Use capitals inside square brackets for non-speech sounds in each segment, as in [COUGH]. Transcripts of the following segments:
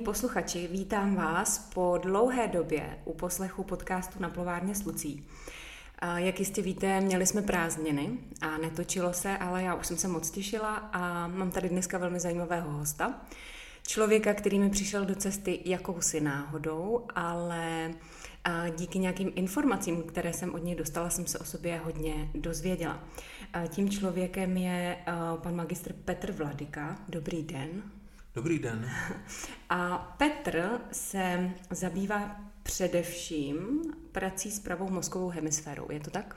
a milí posluchači, vítám vás po dlouhé době u poslechu podcastu na plovárně s Lucí. Jak jistě víte, měli jsme prázdniny a netočilo se, ale já už jsem se moc těšila a mám tady dneska velmi zajímavého hosta. Člověka, který mi přišel do cesty jakousi náhodou, ale díky nějakým informacím, které jsem od něj dostala, jsem se o sobě hodně dozvěděla. Tím člověkem je pan magistr Petr Vladika. Dobrý den. Dobrý den. A Petr se zabývá především prací s pravou mozkovou hemisférou. Je to tak?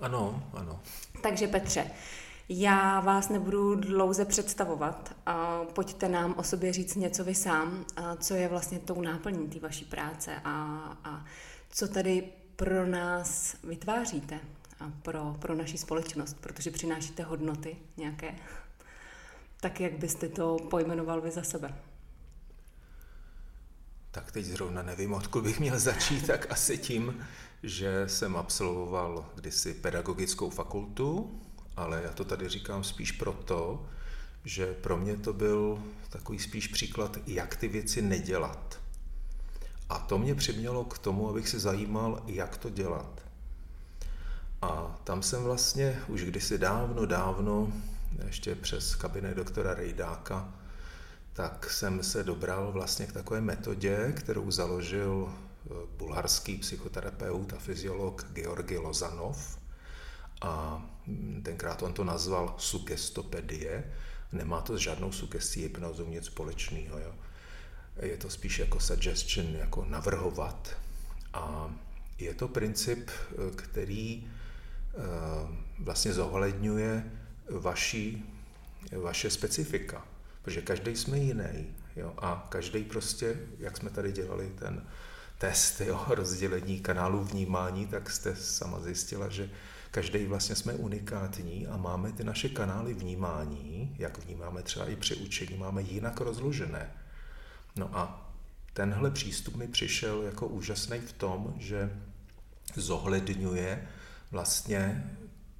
Ano, ano. Takže Petře, já vás nebudu dlouze představovat. Pojďte nám o sobě říct něco vy sám, co je vlastně tou náplní té vaší práce a, a co tady pro nás vytváříte a pro, pro naši společnost, protože přinášíte hodnoty nějaké. Tak jak byste to pojmenoval vy za sebe? Tak teď zrovna nevím, odkud bych měl začít, tak asi tím, že jsem absolvoval kdysi pedagogickou fakultu, ale já to tady říkám spíš proto, že pro mě to byl takový spíš příklad, jak ty věci nedělat. A to mě přimělo k tomu, abych se zajímal, jak to dělat. A tam jsem vlastně už kdysi dávno, dávno, ještě přes kabinet doktora Rejdáka, tak jsem se dobral vlastně k takové metodě, kterou založil eh, bulharský psychoterapeut a fyziolog Georgi Lozanov. A hm, tenkrát on to nazval sugestopedie. Nemá to s žádnou sugestí hypnozou nic společného. Jo. Je to spíš jako suggestion, jako navrhovat. A je to princip, eh, který eh, vlastně zohledňuje vaši, vaše specifika protože každý jsme jiný. Jo? A každý prostě, jak jsme tady dělali ten test jo, [LAUGHS] rozdělení kanálů vnímání, tak jste sama zjistila, že každý vlastně jsme unikátní a máme ty naše kanály vnímání, jak vnímáme třeba i při učení, máme jinak rozložené. No a tenhle přístup mi přišel jako úžasný v tom, že zohledňuje vlastně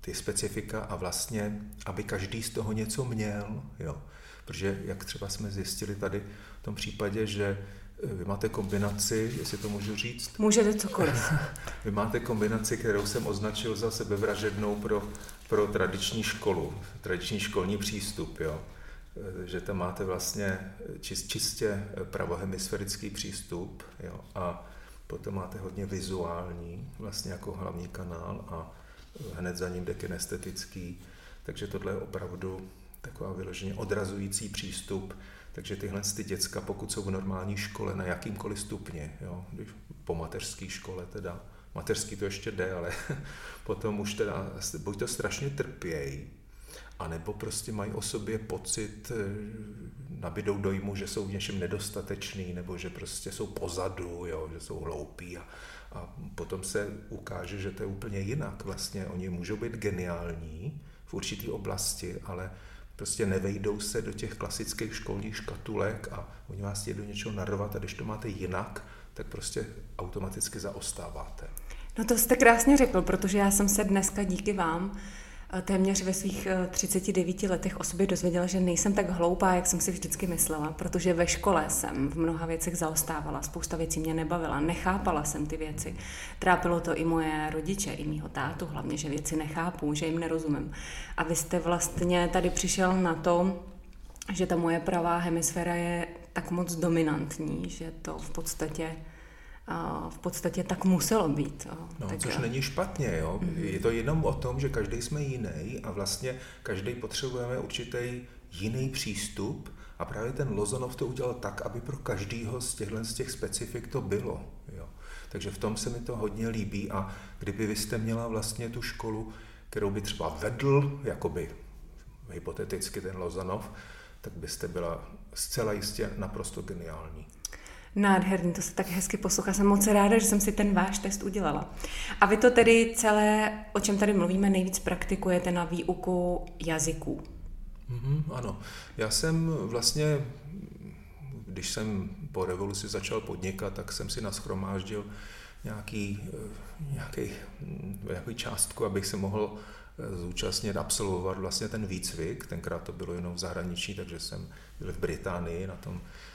ty specifika a vlastně, aby každý z toho něco měl. Jo. Protože jak třeba jsme zjistili tady v tom případě, že eh, vy máte kombinaci, jestli to můžu říct? Můžete cokoliv. [LAUGHS] Vy máte kombinaci, kterou jsem označil za sebevražednou pro, pro tradiční školu, tradiční školní přístup, jo? Eh, že tam máte vlastně čist, čistě pravohemisférický přístup jo? a potom máte hodně vizuální, vlastně jako hlavní kanál a hned za ním jde kinestetický, takže tohle je opravdu taková vyloženě odrazující přístup. Takže tyhle ty děcka, pokud jsou v normální škole na jakýmkoliv stupni, jo, po mateřské škole teda, mateřský to ještě jde, ale [LAUGHS] potom už teda buď to strašně trpějí, anebo prostě mají o sobě pocit, eh, nabidou dojmu, že jsou v něčem nedostateční, nebo že prostě jsou pozadu, jo, že jsou hloupí a, a potom se ukáže, že to je úplně jinak. Vlastně oni můžou být geniální v určité oblasti, ale prostě nevejdou se do těch klasických školních škatulek a oni vás chtějí do něčeho narvat a když to máte jinak, tak prostě automaticky zaostáváte. No to jste krásně řekl, protože já jsem se dneska díky vám téměř ve svých 39 eh, letech o sobě dozvěděla, že nejsem tak hloupá, jak jsem si vždycky myslela, protože ve škole jsem v mnoha věcech zaostávala, spousta věcí mě nebavila, nechápala jsem ty věci. Trápilo to i moje rodiče, i mýho tátu, hlavně, že věci nechápu, že jim nerozumím. A vy jste vlastně tady přišel na to, že ta moje pravá hemisféra je tak moc dominantní, že to v podstatě v podstatě tak muselo být. No, tak což není špatně, jo. Mm-hmm. Je to jenom o tom, že každý jsme jiný a vlastně každý potřebujeme určitý jiný přístup a právě ten Lozanov to udělal tak, aby pro každýho z těchto z těch specifik to bylo. Jo. Takže v tom se mi to hodně líbí a kdyby vy jste měla vlastně tu školu, kterou by třeba vedl, jakoby hypoteticky ten Lozanov, tak byste byla zcela jistě naprosto geniální. Nádherný, to se tak hezky poslouchá. Jsem moc ráda, že jsem si ten váš test udělala. A vy to tedy celé, o čem tady mluvíme, nejvíc praktikujete na výuku jazyků. Mm-hmm, ano. Já jsem vlastně, když jsem po revoluci začal podnikat, tak jsem si naschromáždil nějaký, nějaký, nějaký částku, abych se mohl zúčastnit, absolvovat vlastně ten výcvik. Tenkrát to bylo jenom v zahraničí, takže jsem byl v Británii na tom eh,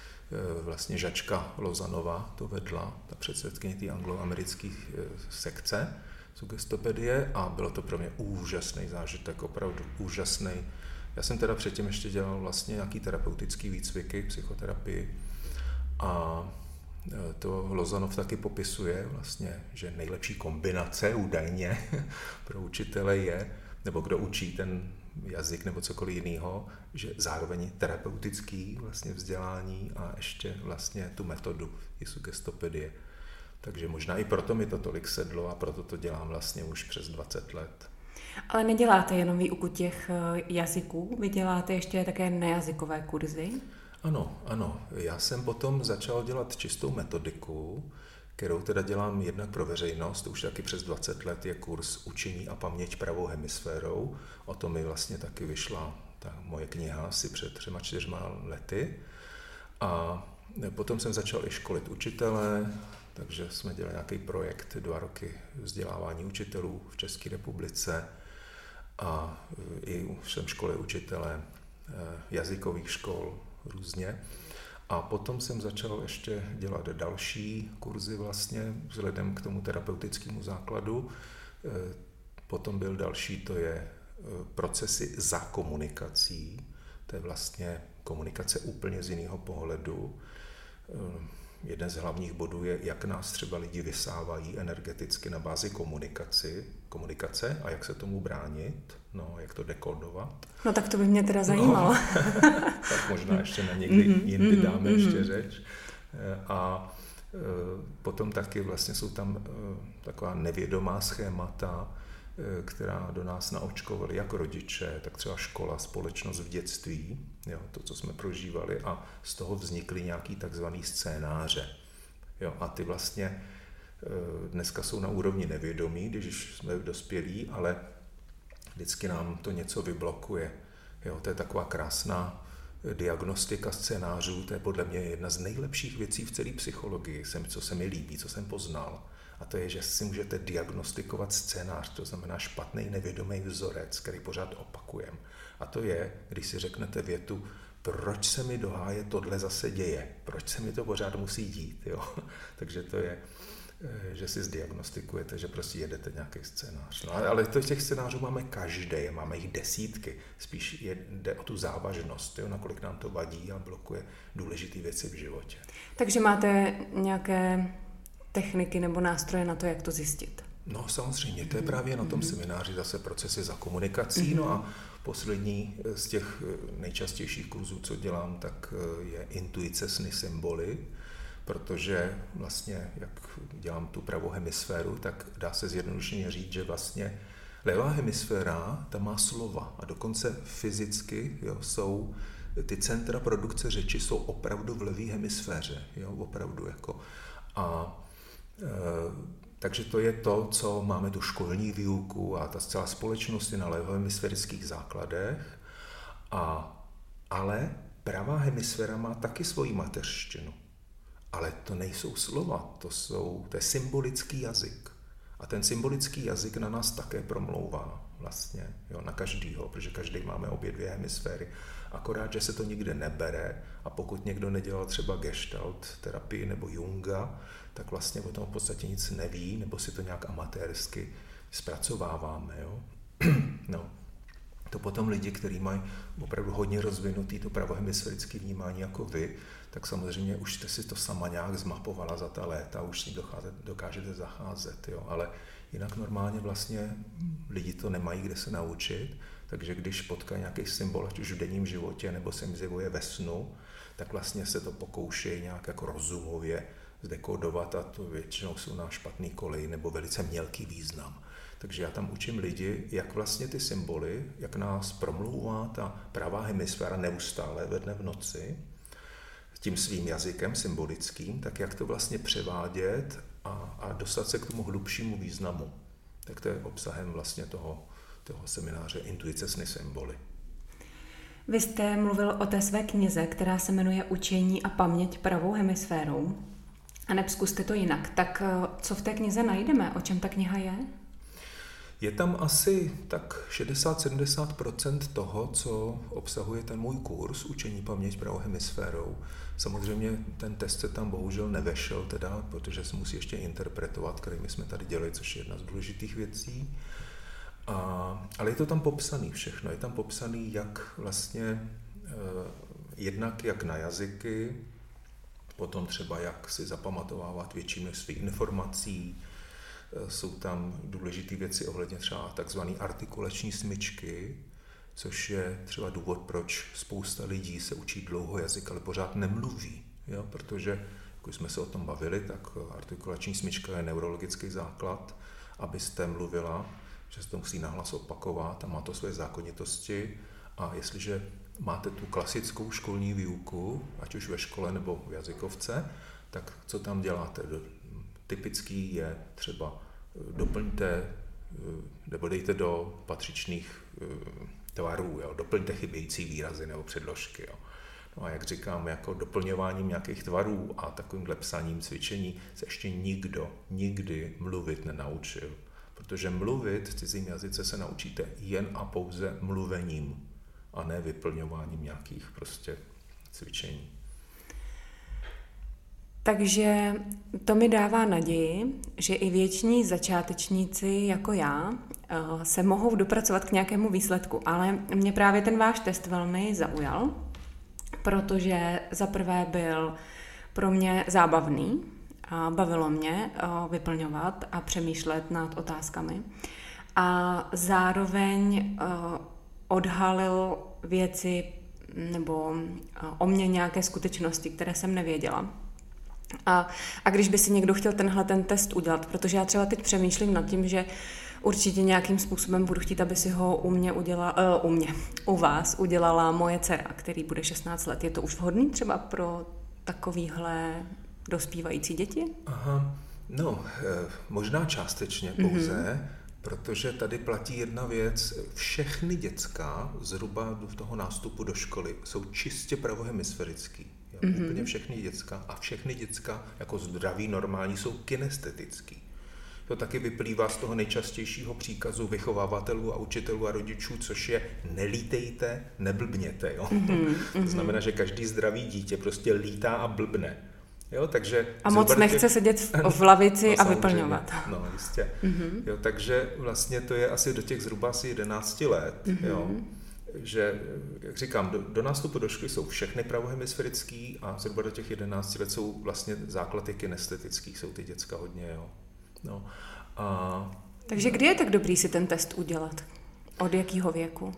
vlastně Žačka Lozanova to vedla, ta předsedkyně té angloamerické eh, sekce sugestopedie a bylo to pro mě úžasný zážitek, opravdu úžasný. Já jsem teda předtím ještě dělal vlastně nějaký terapeutický výcviky, psychoterapii a e, to Lozanov taky popisuje vlastně, že nejlepší kombinace údajně [LAUGHS] pro učitele je, nebo kdo učí ten jazyk nebo cokoliv jiného, že zároveň terapeutický vlastně vzdělání a ještě vlastně tu metodu i sugestopedie. Takže možná i proto mi to tolik sedlo a proto to dělám vlastně už přes 20 let. Ale neděláte jenom výuku těch e, jazyků, vy děláte ještě také nejazykové kurzy? Ano, ano. Já jsem potom začal dělat čistou metodiku, kterou teda dělám jednak pro veřejnost, už taky přes 20 let je kurz Učení a paměť pravou hemisférou. O tom mi vlastně taky vyšla ta moje kniha asi před třema, čtyřma lety. A potom jsem začal i školit učitele, takže jsme dělali nějaký projekt dva roky vzdělávání učitelů v České republice a i jsem školil učitele eh, jazykových škol různě. A potom jsem začal ještě dělat další kurzy vlastně vzhledem k tomu terapeutickému základu. E, potom byl další, to je e, procesy za komunikací. To je vlastně komunikace úplně z jiného pohledu. E, jeden z hlavních bodů je, jak nás třeba lidi vysávají energeticky na bázi komunikaci, komunikace a jak se tomu bránit, no, jak to dekodovat. No tak to by mě teda zajímalo. No, [LAUGHS] tak možná ještě na někdy mm-hmm, jindy mm-hmm, dáme mm-hmm. ještě řeč. Eh, a eh, potom taky vlastně jsou tam eh, taková nevědomá schémata, která do nás naočkovali jak rodiče, tak třeba škola, společnost v dětství, jo, to, co jsme prožívali a z toho vznikly nějaký takzvaný scénáře. Jo, a ty vlastně dneska jsou na úrovni nevědomí, když jsme dospělí, ale vždycky nám to něco vyblokuje. Jo, to je taková krásná diagnostika scénářů, to je podle mě jedna z nejlepších věcí v celé psychologii, co se mi líbí, co jsem poznal. A to je, že si můžete diagnostikovat scénář, to znamená špatný nevědomý vzorec, který pořád opakujem. A to je, když si řeknete větu, proč se mi do háje tohle zase děje, proč se mi to pořád musí dít. Jo? [LAUGHS] Takže to je, Eh, že si zdiagnostikujete, že prostě jedete nějaký scénář. No, ale to těch scénářů máme každý, máme jich desítky. Spíš jde o tu závažnost, jo, nakolik nám to vadí a blokuje důležité věci v životě. Takže máte nějaké techniky nebo nástroje na to, jak to zjistit? No samozřejmě, to je právě na tom semináři zase procesy za komunikací. No a poslední z těch nejčastějších kurzů, co dělám, tak je intuice sny symboly protože vlastně, jak dělám tu pravou hemisféru, tak dá se zjednodušeně říct, že vlastně levá hemisféra, ta má slova a dokonce fyzicky jo, jsou ty centra produkce řeči jsou opravdu v levé hemisféře, jo, opravdu jako. A e, takže to je to, co máme tu školní výuku a ta celá společnost je na levohemisférických základech, a, ale pravá hemisféra má taky svoji mateřštinu. Ale to nejsou slova, to, jsou, to je symbolický jazyk. A ten symbolický jazyk na nás také promlouvá vlastně, jo, na každýho, protože každý máme obě dvě hemisféry. Akorát, že se to nikde nebere a pokud někdo nedělal třeba gestalt terapii nebo Junga, tak vlastně o tom v podstatě nic neví, nebo si to nějak amatérsky zpracováváme. Jo? [CLEARS THROAT] no. To potom lidi, kteří mají opravdu hodně rozvinutý to pravohemisférické vnímání jako vy, tak samozřejmě už jste si to sama nějak zmapovala za ta léta, už s ní dokážete zacházet, jo. ale jinak normálně vlastně lidi to nemají kde se naučit, takže když potkají nějaký symbol, ať už v denním životě, nebo se jim zjevuje ve snu, tak vlastně se to pokoušejí nějak jako rozumově zdekodovat a to většinou jsou na špatný kolej nebo velice mělký význam. Takže já tam učím lidi, jak vlastně ty symboly, jak nás promlouvá ta pravá hemisféra neustále ve dne v noci, tím svým jazykem symbolickým, tak jak to vlastně převádět a, a dostat se k tomu hlubšímu významu. Tak to je obsahem vlastně toho, toho semináře Intuice sny symboly. Vy jste mluvil o té své knize, která se jmenuje Učení a paměť pravou hemisférou. A zkuste to jinak. Tak eh, co v té knize najdeme? O čem ta kniha je? Je tam asi tak 60-70% toho, co obsahuje ten můj kurz učení paměť pravou hemisférou. Samozřejmě ten test se tam bohužel nevešel, teda, protože se musí ještě interpretovat, který my jsme tady dělali, což je jedna z důležitých věcí. A, ale je to tam popsaný všechno. Je tam popsaný, jak vlastně eh, jednak jak na jazyky, potom třeba jak si zapamatovávat větší množství informací, eh, jsou tam důležité věci ohledně třeba takzvané artikulační smyčky, což je třeba důvod, proč spousta lidí se učí dlouho jazyk, ale pořád nemluví. Jo? Protože, jak jsme se o tom bavili, tak artikulační smyčka je neurologický základ, abyste mluvila, že se to musí nahlas opakovat a má to své zákonitosti. A jestliže máte tu klasickou školní výuku, ať už ve škole nebo v jazykovce, tak co tam děláte? Typický je třeba eh, doplňte eh, nebo dejte do patřičných eh, tvarů, jo? doplňte chybějící výrazy nebo předložky. Jo? No a jak říkám, jako doplňováním nějakých tvarů a takovýmhle psaním cvičení se ještě nikdo nikdy mluvit nenaučil. Protože mluvit v cizím jazyce se naučíte jen a pouze mluvením a ne vyplňováním nějakých prostě cvičení. Takže to mi dává naději, že i věční začátečníci jako já eh, se mohou dopracovat k nějakému výsledku. Ale mě právě ten váš test velmi zaujal, protože za prvé byl pro mě zábavný, a bavilo mě eh, vyplňovat a přemýšlet nad otázkami. A zároveň eh, odhalil věci nebo o mě nějaké skutečnosti, které jsem nevěděla. A, a když by si někdo chtěl tenhle ten test udělat, protože já třeba teď přemýšlím nad tím, že určitě nějakým způsobem budu chtít, aby si ho u mě udělala, uh, u mě, u vás udělala moje dcera, který bude 16 let. Je to už vhodný třeba pro takovýhle dospívající děti? Aha, no, eh, možná částečně pouze, mm-hmm. protože tady platí jedna věc. Všechny děcka zhruba do toho nástupu do školy jsou čistě Mm-hmm. Úplně všechny děcka a všechny děcka jako zdraví normální jsou kinestetický. To taky vyplývá z toho nejčastějšího příkazu vychovávatelů a učitelů a rodičů, což je nelítejte, neblbněte. Jo? Mm-hmm. to znamená, že každý zdravý dítě prostě lítá a blbne. Jo, takže a moc nechce těch... sedět v, [LAUGHS] v lavici no, a vyplňovat. No, jistě. Mm-hmm. Jo, takže vlastně to je asi do těch zhruba asi 11 let. Mm-hmm. Jo že, jak říkám, do, do nástupu do školy jsou všechny pravohemisférický a zhruba do těch 11 let jsou vlastně základy kinestetických, jsou ty děcka hodně, jo. No. A, Takže kdy je tak dobrý si ten test udělat? Od jakého věku?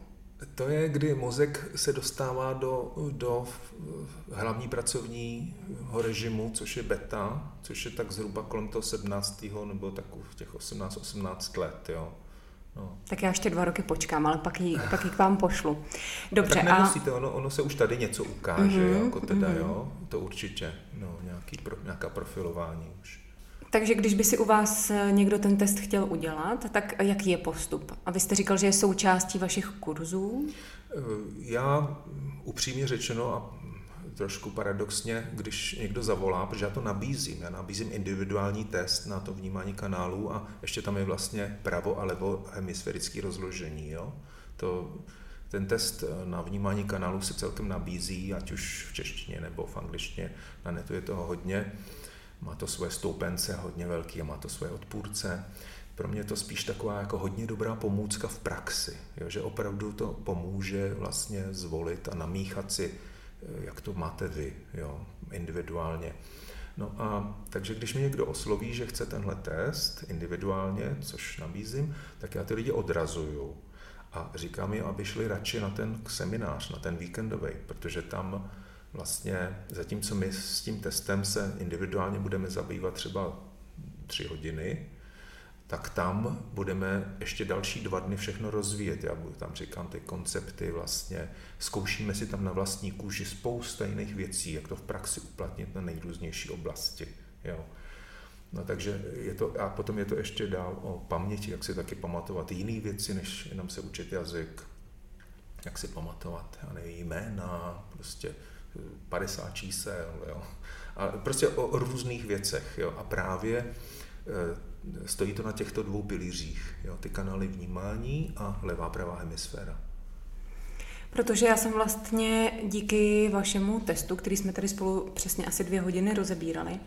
To je, kdy mozek se dostává do, do hlavní pracovního režimu, což je beta, což je tak zhruba kolem toho 17. nebo tak v těch 18-18 let. Jo. No. Tak já ještě dva roky počkám, ale pak ji, pak ji k vám pošlu. Dobře. Tak nemusíte, a... ono, ono se už tady něco ukáže, mm-hmm, jako teda, mm-hmm. jo, to určitě, no, nějaký, pro, nějaká profilování už. Takže když by si u vás eh, někdo ten test chtěl udělat, tak jaký je postup? A vy jste říkal, že je součástí vašich kurzů? Eh, já upřímně řečeno a trošku paradoxně, když někdo zavolá, protože já to nabízím, já nabízím individuální test na to vnímání kanálu a ještě tam je vlastně pravo a levo hemisférické rozložení. Jo? To, ten test na vnímání kanálu se celkem nabízí, ať už v češtině nebo v angličtině, na netu je toho hodně. Má to svoje stoupence hodně velký a má to svoje odpůrce. Pro mě je to spíš taková jako hodně dobrá pomůcka v praxi, jo? že opravdu to pomůže vlastně zvolit a namíchat si Eh, jak to máte vy, jo, individuálně. No a takže když mě někdo osloví, že chce tenhle test individuálně, což nabízím, tak já ty lidi odrazuju a říkám jim, aby šli radši na ten seminář, na ten víkendový, protože tam vlastně, zatímco my s tím testem se individuálně budeme zabývat třeba tři hodiny, tak tam budeme ještě další dva dny všechno rozvíjet. Já tam říkám ty koncepty vlastně, zkoušíme si tam na vlastní kůži spousta jiných věcí, jak to v praxi uplatnit na nejrůznější oblasti. Jo. No takže je to, a potom je to ještě dál o paměti, jak si taky pamatovat jiné věci, než jenom se učit jazyk, jak si pamatovat, já nevím, jména, prostě 50 čísel, jo. A prostě o, o různých věcech, jo. A právě eh, stojí to na těchto dvou pilířích. Jo? Ty kanály vnímání a levá pravá hemisféra. Protože já jsem vlastně díky vašemu testu, který jsme tady spolu přesně asi dvě hodiny rozebírali,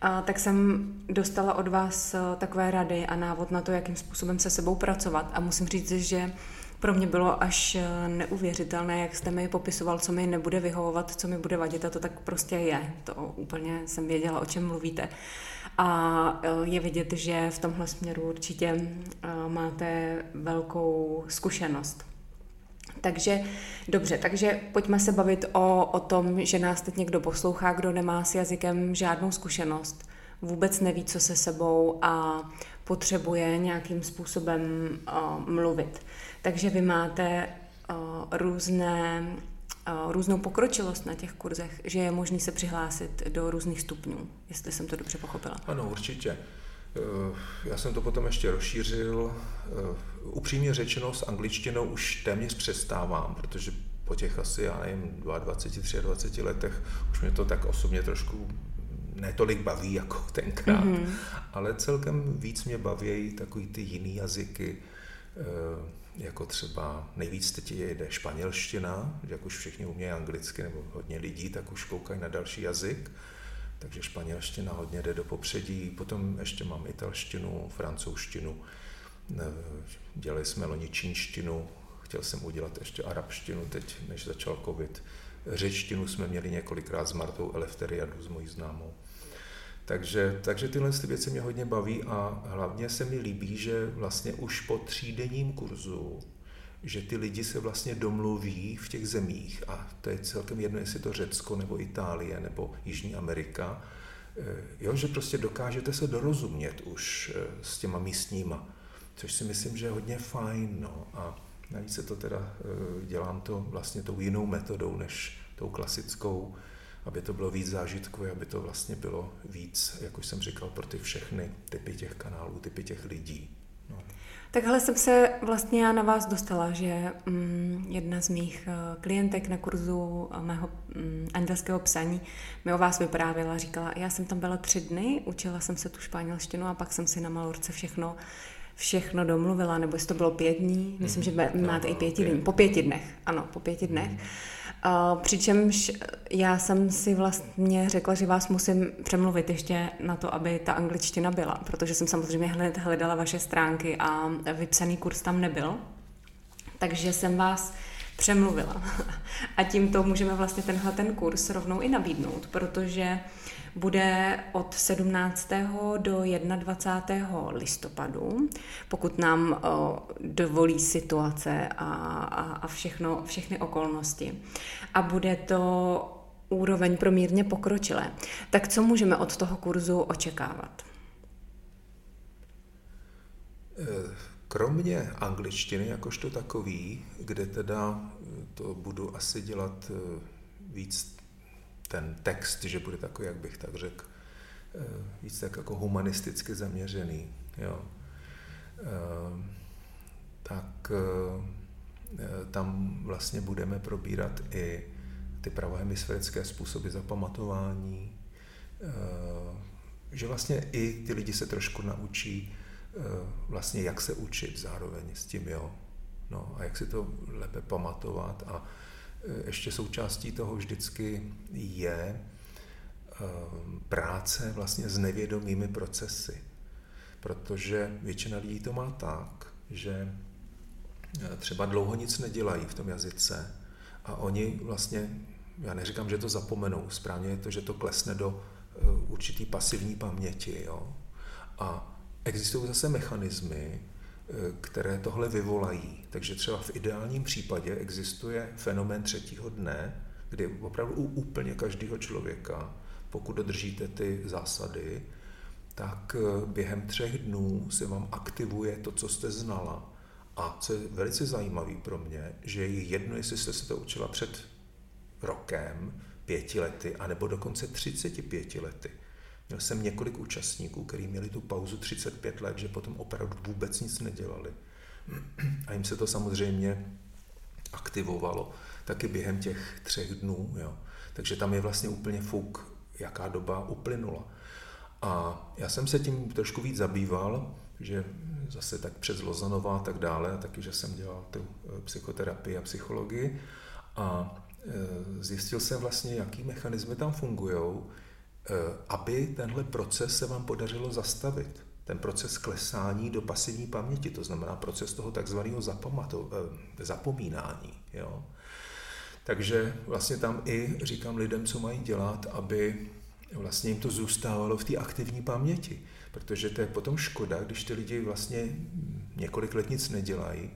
a tak jsem dostala od vás eh, takové rady a návod na to, jakým způsobem se sebou pracovat. A musím říct, že pro mě bylo až eh, neuvěřitelné, jak jste mi popisoval, co mi nebude vyhovovat, co mi bude vadit a to tak prostě je. To úplně jsem věděla, o čem mluvíte. A eh, je vidět, že v tomhle směru určitě máte velkou zkušenost. Takže dobře, takže pojďme se bavit o, o tom, že nás teď někdo poslouchá, kdo nemá s jazykem žádnou zkušenost, vůbec neví, co se sebou a potřebuje nějakým způsobem uh, mluvit. Takže vy máte uh, různé, různou pokročilost na těch kurzech, že je možný se přihlásit do různých stupňů, jestli jsem to dobře pochopila. Ano, určitě. Já jsem to potom ještě rozšířil. Upřímně řečeno, s angličtinou už téměř přestávám, protože po těch asi, já nevím, 22, 23 letech už mě to tak osobně trošku netolik baví jako tenkrát, mm-hmm. ale celkem víc mě baví takový ty jiný jazyky, eh, jako třeba nejvíc teď jde španělština, jak už všichni umějí anglicky, nebo hodně lidí, tak už koukají na další jazyk, takže španělština hodně jde do popředí, potom ještě mám italštinu, francouzštinu, dělali jsme loni čínštinu, chtěl jsem udělat ještě arabštinu teď, než začal covid. Řečtinu jsme měli několikrát s Martou Elefteriadu, s mojí známou. Takže, takže tyhle ty věci mě hodně baví a hlavně se mi líbí, že vlastně už po třídenním kurzu, že ty lidi se vlastně domluví v těch zemích a to je celkem jedno, jestli to Řecko nebo Itálie nebo Jižní Amerika, eh, jo, že prostě dokážete se dorozumět už eh, s těma místníma což si myslím, že je hodně fajn. No. A navíc se to teda, eh, dělám to vlastně tou jinou metodou, než tou klasickou, aby to bylo víc zážitkové, aby to vlastně bylo víc, jak už jsem říkal, pro ty všechny typy těch kanálů, typy těch lidí. No. Takhle jsem se vlastně já na vás dostala, že mm, jedna z mých uh, klientek na kurzu uh, mého mm, andělského psaní mi o vás vyprávěla, říkala, já jsem tam byla tři dny, učila jsem se tu španělštinu a pak jsem si na malorce všechno všechno domluvila, nebo jestli to bylo pět dní, myslím, že mhm. máte no, i pěti dní, po pěti dnech, ano, po pěti dnech. Přičemž já jsem si vlastně řekla, že vás musím přemluvit ještě na to, aby ta angličtina byla, protože jsem samozřejmě hned hledala vaše stránky a vypsaný kurz tam nebyl. Takže jsem vás přemluvila. A tímto můžeme vlastně tenhle ten kurz rovnou i nabídnout, protože bude od 17. do 21. listopadu, pokud nám dovolí situace a, a, a všechno, všechny okolnosti. A bude to úroveň pro mírně pokročilé. Tak co můžeme od toho kurzu očekávat? Eh, kromě angličtiny jakožto takový, kde teda to budu asi dělat eh, víc ten text, že bude takový, jak bych tak řekl, eh, víc tak jako humanisticky zaměřený. Jo. Eh, tak tam vlastně budeme probírat i ty pravohemisférické způsoby zapamatování, že vlastně i ty lidi se trošku naučí vlastně, jak se učit zároveň s tím, jo. No a jak si to lépe pamatovat a e, ještě součástí toho vždycky je e, práce vlastně s nevědomými procesy. Protože většina lidí to má tak, že třeba dlouho nic nedělají v tom jazyce a oni vlastně, já neříkám, že to zapomenou, správně je to, že to klesne do určitý pasivní paměti. Jo? A existují zase mechanismy, které tohle vyvolají. Takže třeba v ideálním případě existuje fenomén třetího dne, kdy opravdu u úplně každého člověka, pokud dodržíte ty zásady, tak eh, během třech dnů se vám aktivuje to, co jste znala. A co je velice zajímavé pro mě, že je jedno, jestli jste se to učila před rokem, pěti lety, anebo dokonce 35 lety. Měl jsem několik účastníků, kteří měli tu pauzu 35 let, že potom opravdu vůbec nic nedělali. A jim se to samozřejmě aktivovalo taky během těch třech dnů. Jo. Takže tam je vlastně úplně fuk, jaká doba uplynula. A já jsem se tím trošku víc zabýval, že zase tak přes Lozanová a tak dále, a taky, že jsem dělal tu eh, psychoterapii a psychologii a eh, zjistil jsem vlastně, jaký mechanismy tam fungují, aby tenhle proces se vám podařilo zastavit. Ten proces klesání do pasivní paměti, to znamená proces toho takzvaného zapomínání. Jo? Takže vlastně tam i říkám lidem, co mají dělat, aby vlastně jim to zůstávalo v té aktivní paměti. Protože to je potom škoda, když ty lidi vlastně několik let nic nedělají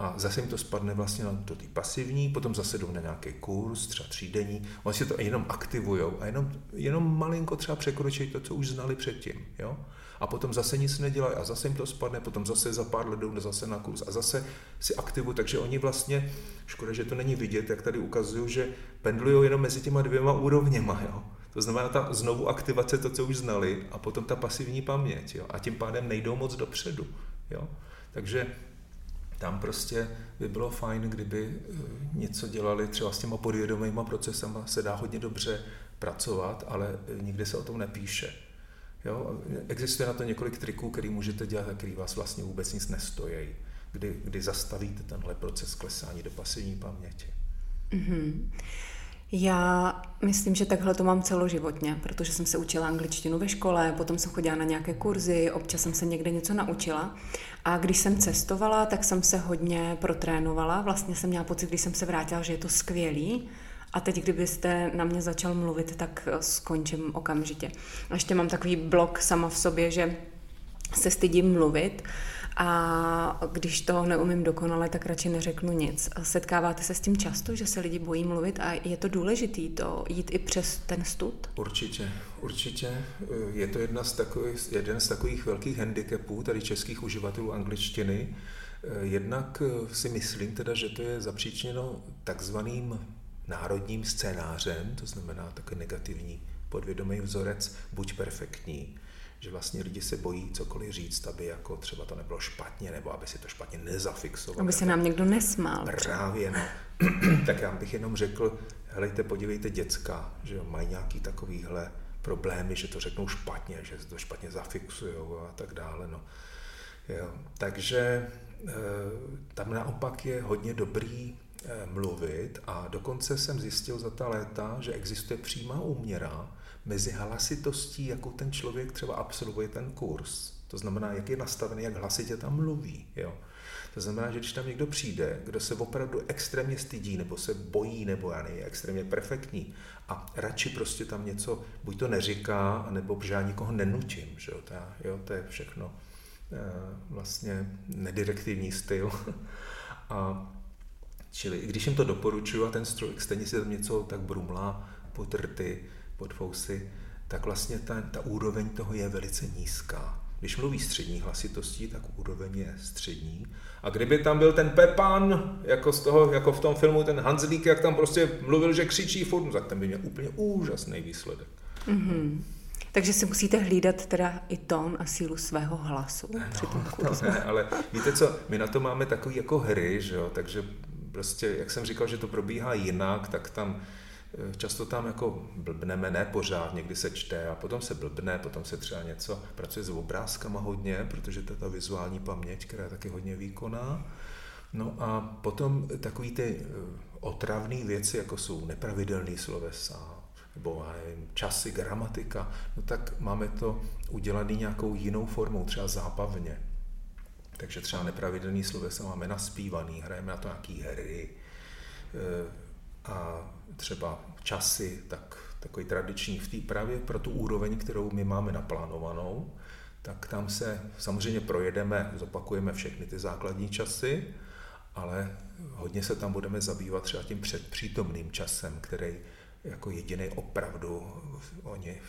a zase jim to spadne vlastně na to ty pasivní, potom zase jdou na nějaký kurz, třeba třídenní, oni si to jenom aktivují a jenom, jenom malinko třeba překročí to, co už znali předtím. Jo? A potom zase nic nedělají a zase jim to spadne, potom zase za pár let jdou zase na kurz a zase si aktivují. Takže oni vlastně, škoda, že to není vidět, jak tady ukazují, že pendlují jenom mezi těma dvěma úrovněma. Jo? To znamená ta znovu aktivace, to, co už znali, a potom ta pasivní paměť. Jo? A tím pádem nejdou moc dopředu. Jo? Takže tam prostě by bylo fajn, kdyby eh, něco dělali třeba s těma podvědomýma procesama, se dá hodně dobře pracovat, ale eh, nikde se o tom nepíše. Jo? Existuje na to několik triků, který můžete dělat a který vás vlastně vůbec nic nestojí, kdy, kdy zastavíte tenhle proces klesání do pasivní paměti. Mm-hmm. Já myslím, že takhle to mám celoživotně, protože jsem se učila angličtinu ve škole, potom jsem chodila na nějaké kurzy, občas jsem se někde něco naučila. A když jsem cestovala, tak jsem se hodně protrénovala. Vlastně jsem měla pocit, když jsem se vrátila, že je to skvělý. A teď, kdybyste na mě začal mluvit, tak skončím okamžitě. A ještě mám takový blok sama v sobě, že se stydím mluvit a když to neumím dokonale, tak radši neřeknu nic. Setkáváte se s tím často, že se lidi bojí mluvit a je to důležitý to jít i přes ten stud? Určitě, určitě. Je to jedna z takových, jeden z takových velkých handicapů tady českých uživatelů angličtiny. Jednak si myslím teda, že to je zapříčněno takzvaným národním scénářem, to znamená takový negativní podvědomý vzorec, buď perfektní, že vlastně lidi se bojí cokoliv říct, aby jako třeba to nebylo špatně, nebo aby si to špatně nezafixovalo. Aby se nám někdo nesmál. Právě, no. [CLEARS THROAT] tak já bych jenom řekl, helejte, podívejte děcka, že mají nějaký takovýhle problémy, že to řeknou špatně, že to špatně zafixují a tak dále. No. Jo. Takže eh, tam naopak je hodně dobrý eh, mluvit a dokonce jsem zjistil za ta léta, že existuje přímá úměra mezi hlasitostí, jakou ten člověk třeba absolvuje ten kurz. To znamená, jak je nastavený, jak hlasitě tam mluví. Jo. To znamená, že když tam někdo přijde, kdo se opravdu extrémně stydí, nebo se bojí, nebo já je extrémně perfektní a radši prostě tam něco, buď to neříká, nebo že já nikoho nenutím, že jo, to, jo, to je všechno e, vlastně nedirektivní styl. [LAUGHS] a čili když jim to doporučuju a ten strojek stejně si tam něco tak brumlá, potrty, pod fousy, tak vlastně ta, ta úroveň toho je velice nízká. Když mluví střední hlasitostí, tak úroveň je střední. A kdyby tam byl ten Pepan, jako, z toho, jako v tom filmu ten Hanzlík, jak tam prostě mluvil, že křičí furt, no tak ten by měl úplně úžasný výsledek. Mm-hmm. Takže si musíte hlídat teda i tón a sílu svého hlasu no, při tom kurzu. Ne, ale víte co, my na to máme takový jako hry, že jo, takže prostě, jak jsem říkal, že to probíhá jinak, tak tam často tam jako blbneme, ne pořád, někdy se čte a potom se blbne, potom se třeba něco pracuje s obrázkama hodně, protože to je ta vizuální paměť, která je taky hodně výkonná. No a potom takový ty eh, otravné věci, jako jsou nepravidelné slovesa, nebo nevím, časy, gramatika, no tak máme to udělané nějakou jinou formou, třeba zábavně. Takže třeba nepravidelný slovesa máme naspívaný, hrajeme na to nějaký hry eh, a třeba časy, tak takový tradiční v té právě pro tu úroveň, kterou my máme naplánovanou, tak tam se samozřejmě projedeme, zopakujeme všechny ty základní časy, ale hodně se tam budeme zabývat třeba tím předpřítomným časem, který jako jediný opravdu oni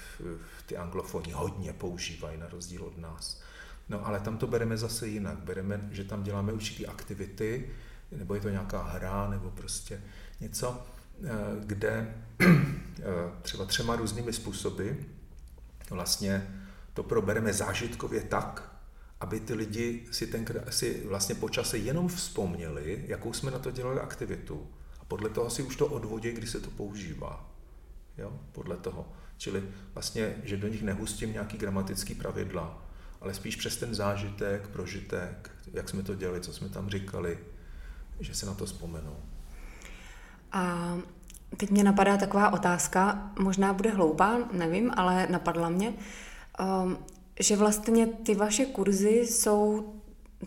ty anglofoni hodně používají na rozdíl od nás. No ale tam to bereme zase jinak. Bereme, že tam děláme určité aktivity, nebo je to nějaká hra, nebo prostě něco, kde [CLEARS THROAT] eh, třeba třema různými způsoby vlastně to probereme zážitkově tak, aby ty lidi si, ten, si vlastně po čase jenom vzpomněli, jakou jsme na to dělali aktivitu. A podle toho si už to odvodí, kdy se to používá. Jo? Podle toho. Čili vlastně, že do nich nehustím nějaký gramatický pravidla, ale spíš přes ten zážitek, prožitek, jak jsme to dělali, co jsme tam říkali, že se na to vzpomenou. A teď mě napadá taková otázka, možná bude hloupá, nevím, ale napadla mě, um, že vlastně ty vaše kurzy jsou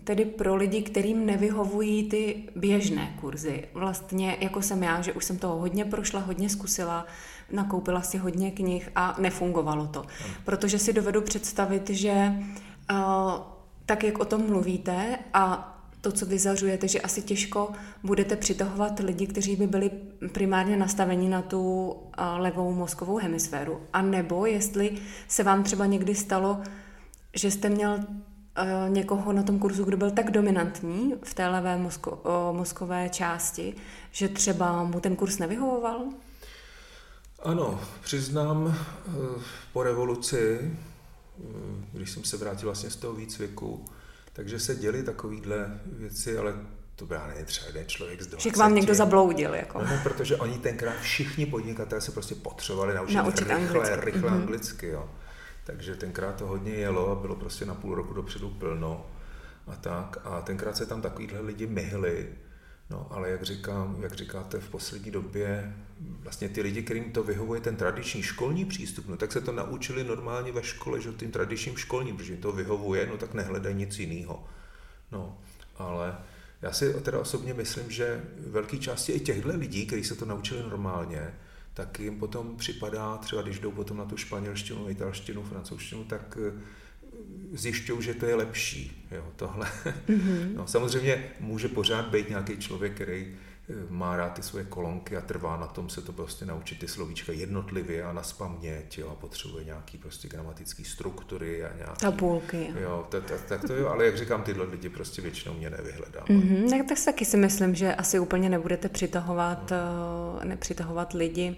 tedy pro lidi, kterým nevyhovují ty běžné kurzy. Vlastně jako jsem já, že už jsem toho hodně prošla, hodně zkusila, nakoupila si hodně knih a nefungovalo to. Protože si dovedu představit, že uh, tak, jak o tom mluvíte a to, co vyzařujete, že asi těžko budete přitahovat lidi, kteří by byli primárně nastaveni na tu levou mozkovou hemisféru. A nebo jestli se vám třeba někdy stalo, že jste měl někoho na tom kurzu, kdo byl tak dominantní v té levé mozko, mozkové části, že třeba mu ten kurz nevyhovoval? Ano, přiznám, uh, po revoluci, když jsem se vrátil vlastně z toho výcviku, takže se děli takovýhle věci, ale to byl nevím, třeba jeden člověk z 20. Že k vám někdo zabloudil. Jako. No, protože oni tenkrát všichni podnikatelé se prostě potřebovali naučit, naučit rychle, anglicky. rychle mm-hmm. anglicky. Jo. Takže tenkrát to hodně jelo a bylo prostě na půl roku dopředu plno a tak. A tenkrát se tam takovýhle lidi myhli, No, ale jak, říkám, jak říkáte, v poslední době vlastně ty lidi, kterým to vyhovuje ten tradiční školní přístup, no tak se to naučili normálně ve škole, že tím tradičním školním, protože to vyhovuje, no tak nehledají nic jiného. No, ale já si teda osobně myslím, že velké části i těchto lidí, kteří se to naučili normálně, tak jim potom připadá, třeba když jdou potom na tu španělštinu, italštinu, francouzštinu, tak zjišťují, že to je lepší, jo, tohle. Mm-hmm. No, samozřejmě může pořád být nějaký člověk, který eh, má rád ty svoje kolonky a trvá na tom se to prostě naučit ty slovíčka jednotlivě a na spaměť, jo, a potřebuje nějaký prostě gramatický struktury a nějaký... Tabulky. Jo, tak, tak, tak to jo, ale jak říkám, tyhle lidi prostě většinou mě nevyhledávají. Mm-hmm, tak, tak taky si myslím, že asi úplně nebudete přitahovat, no. nepřitahovat lidi,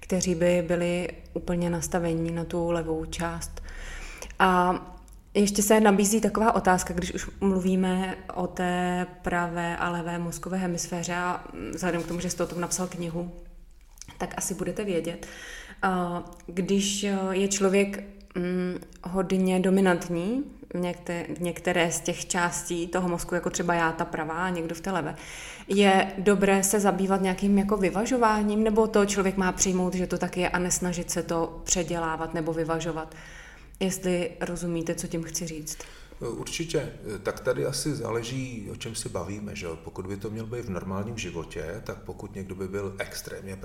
kteří by byli úplně nastavení na tu levou část. A ještě se nabízí taková otázka, když už mluvíme o té pravé a levé mozkové hemisféře a vzhledem k tomu, že jste o tom napsal knihu, tak asi budete vědět. Když je člověk mm, hodně dominantní v některé z těch částí toho mozku, jako třeba já, ta pravá a někdo v té levé, je dobré se zabývat nějakým jako vyvažováním, nebo to člověk má přijmout, že to tak je a nesnažit se to předělávat nebo vyvažovat? Jestli rozumíte, co tím chci říct. Určitě. Tak tady asi záleží, o čem si bavíme. Že? Pokud by to měl být v normálním životě, tak pokud někdo by byl extrémně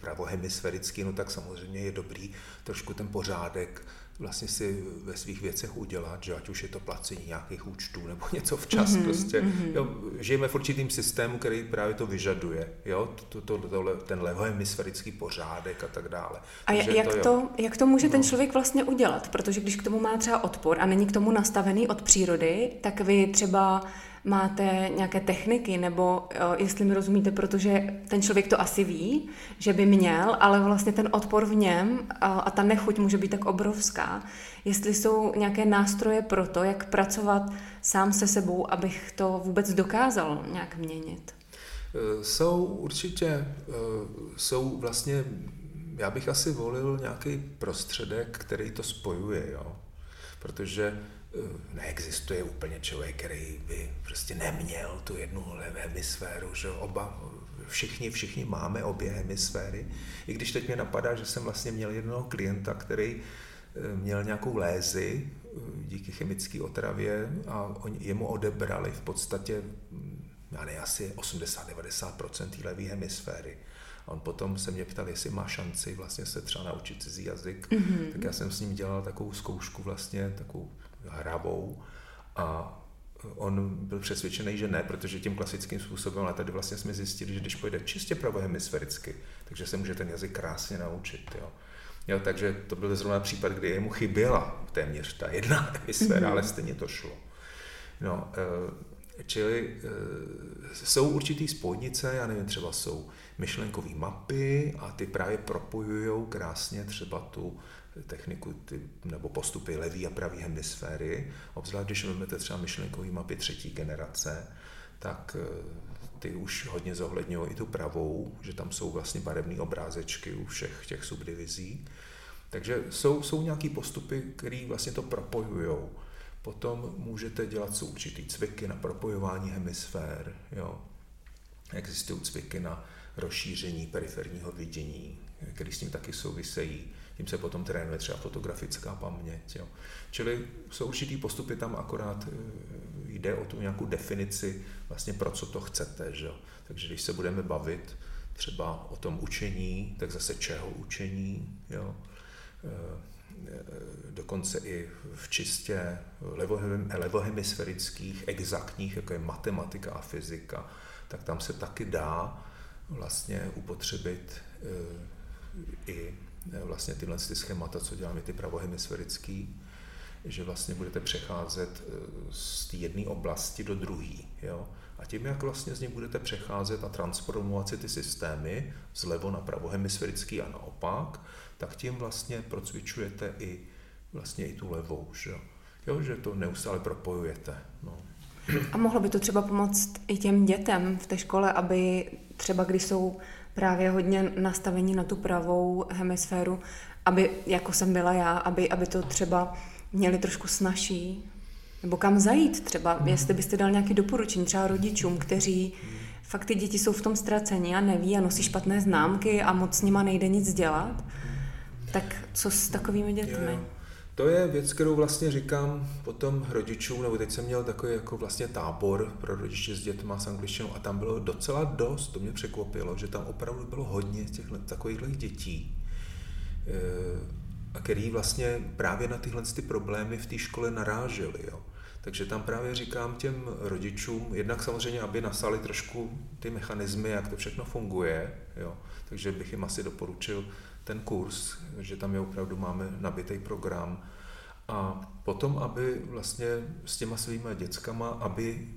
pravohemisférický, no tak samozřejmě je dobrý trošku ten pořádek vlastně si ve svých věcech udělat, že ať už je to placení nějakých účtů nebo [LAUGHS] něco včas mm-hmm, prostě. Mm-hmm. Jo, žijeme v určitým systému, který právě to vyžaduje, jo, to, to, to, ten levohemisférický pořádek a tak dále. A Takže jak, to, to, jak to může no. ten člověk vlastně udělat? Protože když k tomu má třeba odpor a není k tomu nastavený od přírody, tak vy třeba máte nějaké techniky, nebo jestli mi rozumíte, protože ten člověk to asi ví, že by měl, ale vlastně ten odpor v něm a ta nechuť může být tak obrovská. Jestli jsou nějaké nástroje pro to, jak pracovat sám se sebou, abych to vůbec dokázal nějak měnit. E, jsou určitě, e, jsou vlastně, já bych asi volil nějaký prostředek, který to spojuje, jo. Protože neexistuje úplně člověk, který by prostě neměl tu jednu hemisféru, že oba, všichni, všichni máme obě hemisféry. I když teď mě napadá, že jsem vlastně měl jednoho klienta, který eh, měl nějakou lézi eh, díky chemické otravě a oni jemu odebrali v podstatě hm, já ne, asi 80-90% té levé hemisféry. A on potom se mě ptal, jestli má šanci vlastně se třeba naučit cizí jazyk. Mm-hmm. Tak já jsem s ním dělal takovou zkoušku vlastně, takovou hravou a on byl přesvědčený, že ne, protože tím klasickým způsobem, ale tady vlastně jsme zjistili, že když pojde čistě pravohemisféricky, takže se může ten jazyk krásně naučit. Jo. Jo, takže to byl zrovna případ, kdy jemu chyběla téměř ta jedna [LAUGHS] hemisféra, mm-hmm. ale stejně to šlo. No, eh, čili eh, jsou určitý spojnice, já nevím, třeba jsou myšlenkové mapy a ty právě propojují krásně třeba tu techniku ty, nebo postupy levý a pravý hemisféry, obzvlášť když vezmete třeba myšlenkový mapy třetí generace, tak eh, ty už hodně zohledňují i tu pravou, že tam jsou vlastně barevné obrázečky u všech těch subdivizí. Takže jsou, jsou nějaké postupy, které vlastně to propojují. Potom můžete dělat určitý cviky na propojování hemisfér. Jo. Existují cviky na rozšíření periferního vidění, které s tím taky souvisejí. Tím se potom trénuje třeba fotografická paměť. Jo. Čili jsou určitý postupy tam, akorát eh, jde o tu nějakou definici, vlastně pro co to chcete. Že? Takže když se budeme bavit třeba o tom učení, tak zase čeho učení, jo? Eh, eh, dokonce i v čistě levohemisférických, exaktních, jako je matematika a fyzika, tak tam se taky dá vlastně upotřebit i vlastně tyhle ty schémata, co děláme ty pravohemisférický, že vlastně budete přecházet eh, z té jedné oblasti do druhé. A tím, jak vlastně z ní budete přecházet a transformovat si ty systémy zlevo na pravohemisférický a naopak, tak tím vlastně procvičujete i vlastně i tu levou, že, jo? že to neustále propojujete. No. A mohlo by to třeba pomoct i těm dětem v té škole, aby třeba když jsou právě hodně nastavení na tu pravou hemisféru, aby, jako jsem byla já, aby, aby to třeba měli trošku snažší, nebo kam zajít třeba, mm. jestli byste dal nějaké doporučení třeba rodičům, kteří mm. fakt ty děti jsou v tom ztracení a neví a nosí špatné známky a moc s nima nejde nic dělat, tak co s takovými dětmi? Jo. To je věc, kterou vlastně říkám potom rodičům, nebo teď jsem měl takový jako vlastně tábor pro rodiče s dětma s angličtinou a tam bylo docela dost, to mě překvapilo, že tam opravdu bylo hodně těch takovýchhle dětí, eh, a který vlastně právě na tyhle ty problémy v té škole naráželi. Jo. Takže tam právě říkám těm rodičům, jednak samozřejmě, aby nasali trošku ty mechanismy, jak to všechno funguje, jo. takže bych jim asi doporučil ten kurz, že tam je opravdu máme nabitý program. A potom, aby vlastně s těma svýma dětskama, aby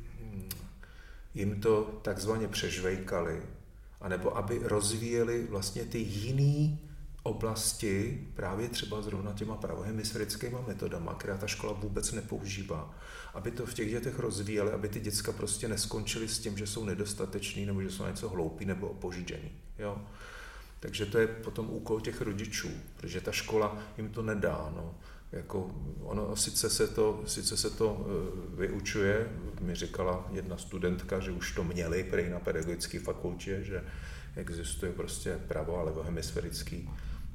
jim to takzvaně přežvejkali, anebo aby rozvíjeli vlastně ty jiný oblasti právě třeba zrovna těma pravohemisférickýma metodama, která ta škola vůbec nepoužívá, aby to v těch dětech rozvíjeli, aby ty děcka prostě neskončily s tím, že jsou nedostateční nebo že jsou něco hloupí nebo opoždění. Jo? Takže to je potom úkol těch rodičů, protože ta škola jim to nedá. No. Jako ono, sice se to, sice se to e, vyučuje, mi říkala jedna studentka, že už to měli prej na pedagogické fakultě, že existuje prostě pravo a levohemisférický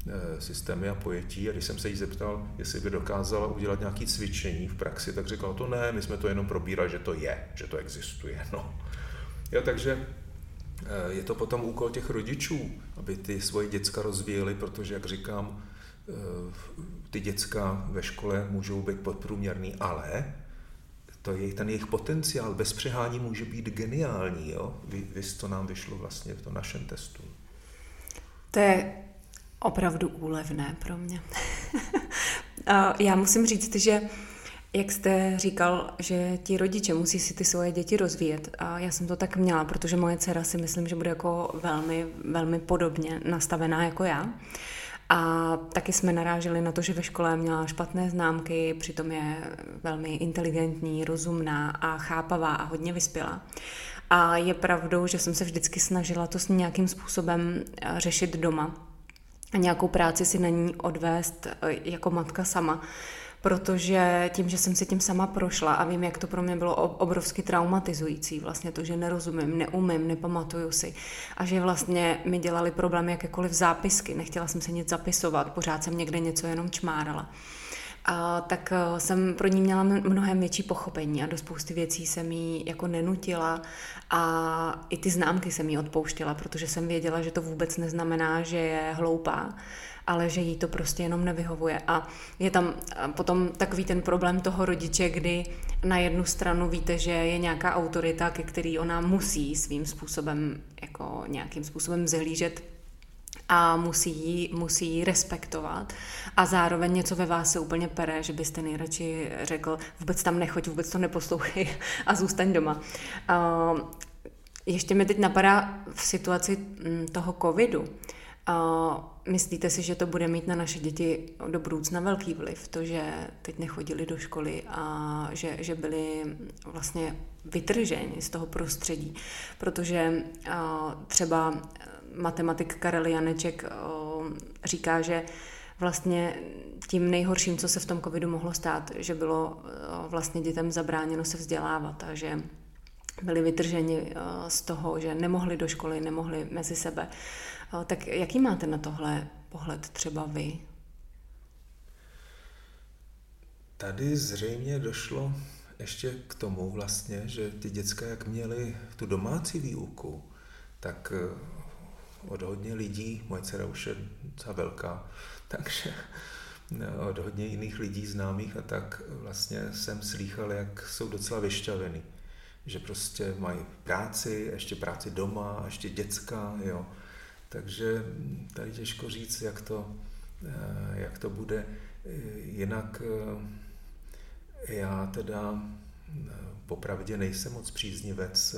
e, systémy a pojetí. A když jsem se jí zeptal, jestli by dokázala udělat nějaké cvičení v praxi, tak řekla, to ne, my jsme to jenom probírali, že to je, že to existuje. No. Jo, takže Eh, je to potom úkol těch rodičů, aby ty svoje děcka rozvíjeli, protože, jak říkám, eh, ty děcka ve škole můžou být podprůměrný, ale to je, ten jejich potenciál bez přehání může být geniální. Jo? Vy, vy to nám vyšlo vlastně v tom našem testu. To je opravdu úlevné pro mě. [LAUGHS] Já musím říct, že jak jste říkal, že ti rodiče musí si ty svoje děti rozvíjet a já jsem to tak měla, protože moje dcera si myslím, že bude jako velmi, velmi podobně nastavená jako já. A taky jsme naráželi na to, že ve škole měla špatné známky, přitom je velmi inteligentní, rozumná a chápavá a hodně vyspělá. A je pravdou, že jsem se vždycky snažila to s nějakým způsobem eh, řešit doma a nějakou práci si na ní odvést eh, jako matka sama protože tím, že jsem si tím sama prošla a vím, jak to pro mě bylo obrovsky traumatizující, vlastně to, že nerozumím, neumím, nepamatuju si a že vlastně mi dělali problémy jakékoliv zápisky, nechtěla jsem se nic zapisovat, pořád jsem někde něco jenom čmárala. A, tak eh, jsem pro ní měla mnohem větší pochopení a do spousty věcí jsem jí jako nenutila a i ty známky jsem jí odpouštěla, protože jsem věděla, že to vůbec neznamená, že je hloupá, ale že jí to prostě jenom nevyhovuje. A je tam potom takový ten problém toho rodiče, kdy na jednu stranu víte, že je nějaká autorita, ke který ona musí svým způsobem, jako nějakým způsobem zhlížet a musí ji, musí respektovat a zároveň něco ve vás se úplně pere, že byste nejradši řekl, vůbec tam nechoď, vůbec to neposlouchej a zůstaň doma. Uh, ještě mi teď napadá v situaci mm, toho covidu, a myslíte si, že to bude mít na naše děti do budoucna velký vliv, to, že teď nechodili do školy a že, že byli vlastně vytrženi z toho prostředí, protože třeba matematik Karel Janeček říká, že vlastně tím nejhorším, co se v tom covidu mohlo stát, že bylo eh, vlastně dětem zabráněno se vzdělávat a že byli vytrženi eh, z toho, že nemohli do školy, nemohli mezi sebe. Eh, tak jaký máte na tohle pohled třeba vy? Tady zřejmě došlo ještě k tomu vlastně, že ty děcka, jak měli tu domácí výuku, tak od hodně lidí, moje dcera už je docela velká, [LAUGHS] takže od hodně jiných lidí známých a tak vlastně jsem slýchal, jak jsou docela vyšťavený. Že prostě mají práci, ještě práci doma, ještě děcka, jo. Takže tady těžko říct, jak to, eh, jak to bude. Jinak eh, já teda eh, popravdě nejsem moc příznivec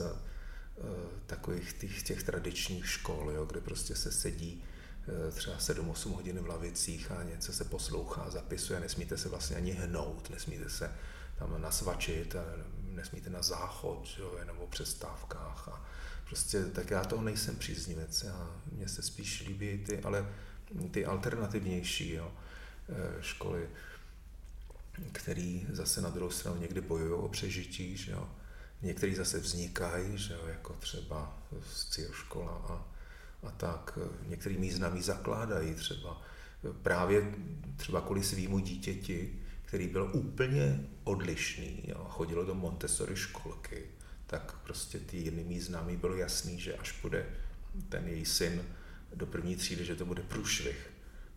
takových těch, těch tradičních škol, jo, kde prostě se sedí Eh, třeba 7-8 hodin v lavicích a něco se poslouchá, zapisuje, nesmíte se vlastně ani hnout, nesmíte se tam nasvačit, nesmíte na záchod, jo, jenom o přestávkách a prostě tak já toho nejsem příznivec, já, mně se spíš líbí ty, ale ty alternativnější jo, eh, školy, který zase na druhou stranu někdy bojují o přežití, že jo. Některý zase vznikají, že jo, jako třeba z škola a a tak. Některý mý známí zakládají třeba právě třeba kvůli svýmu dítěti, který byl úplně odlišný, jo, chodilo do Montessori školky, tak prostě ty jiný mý známí bylo jasný, že až bude ten její syn do první třídy, že to bude průšvih.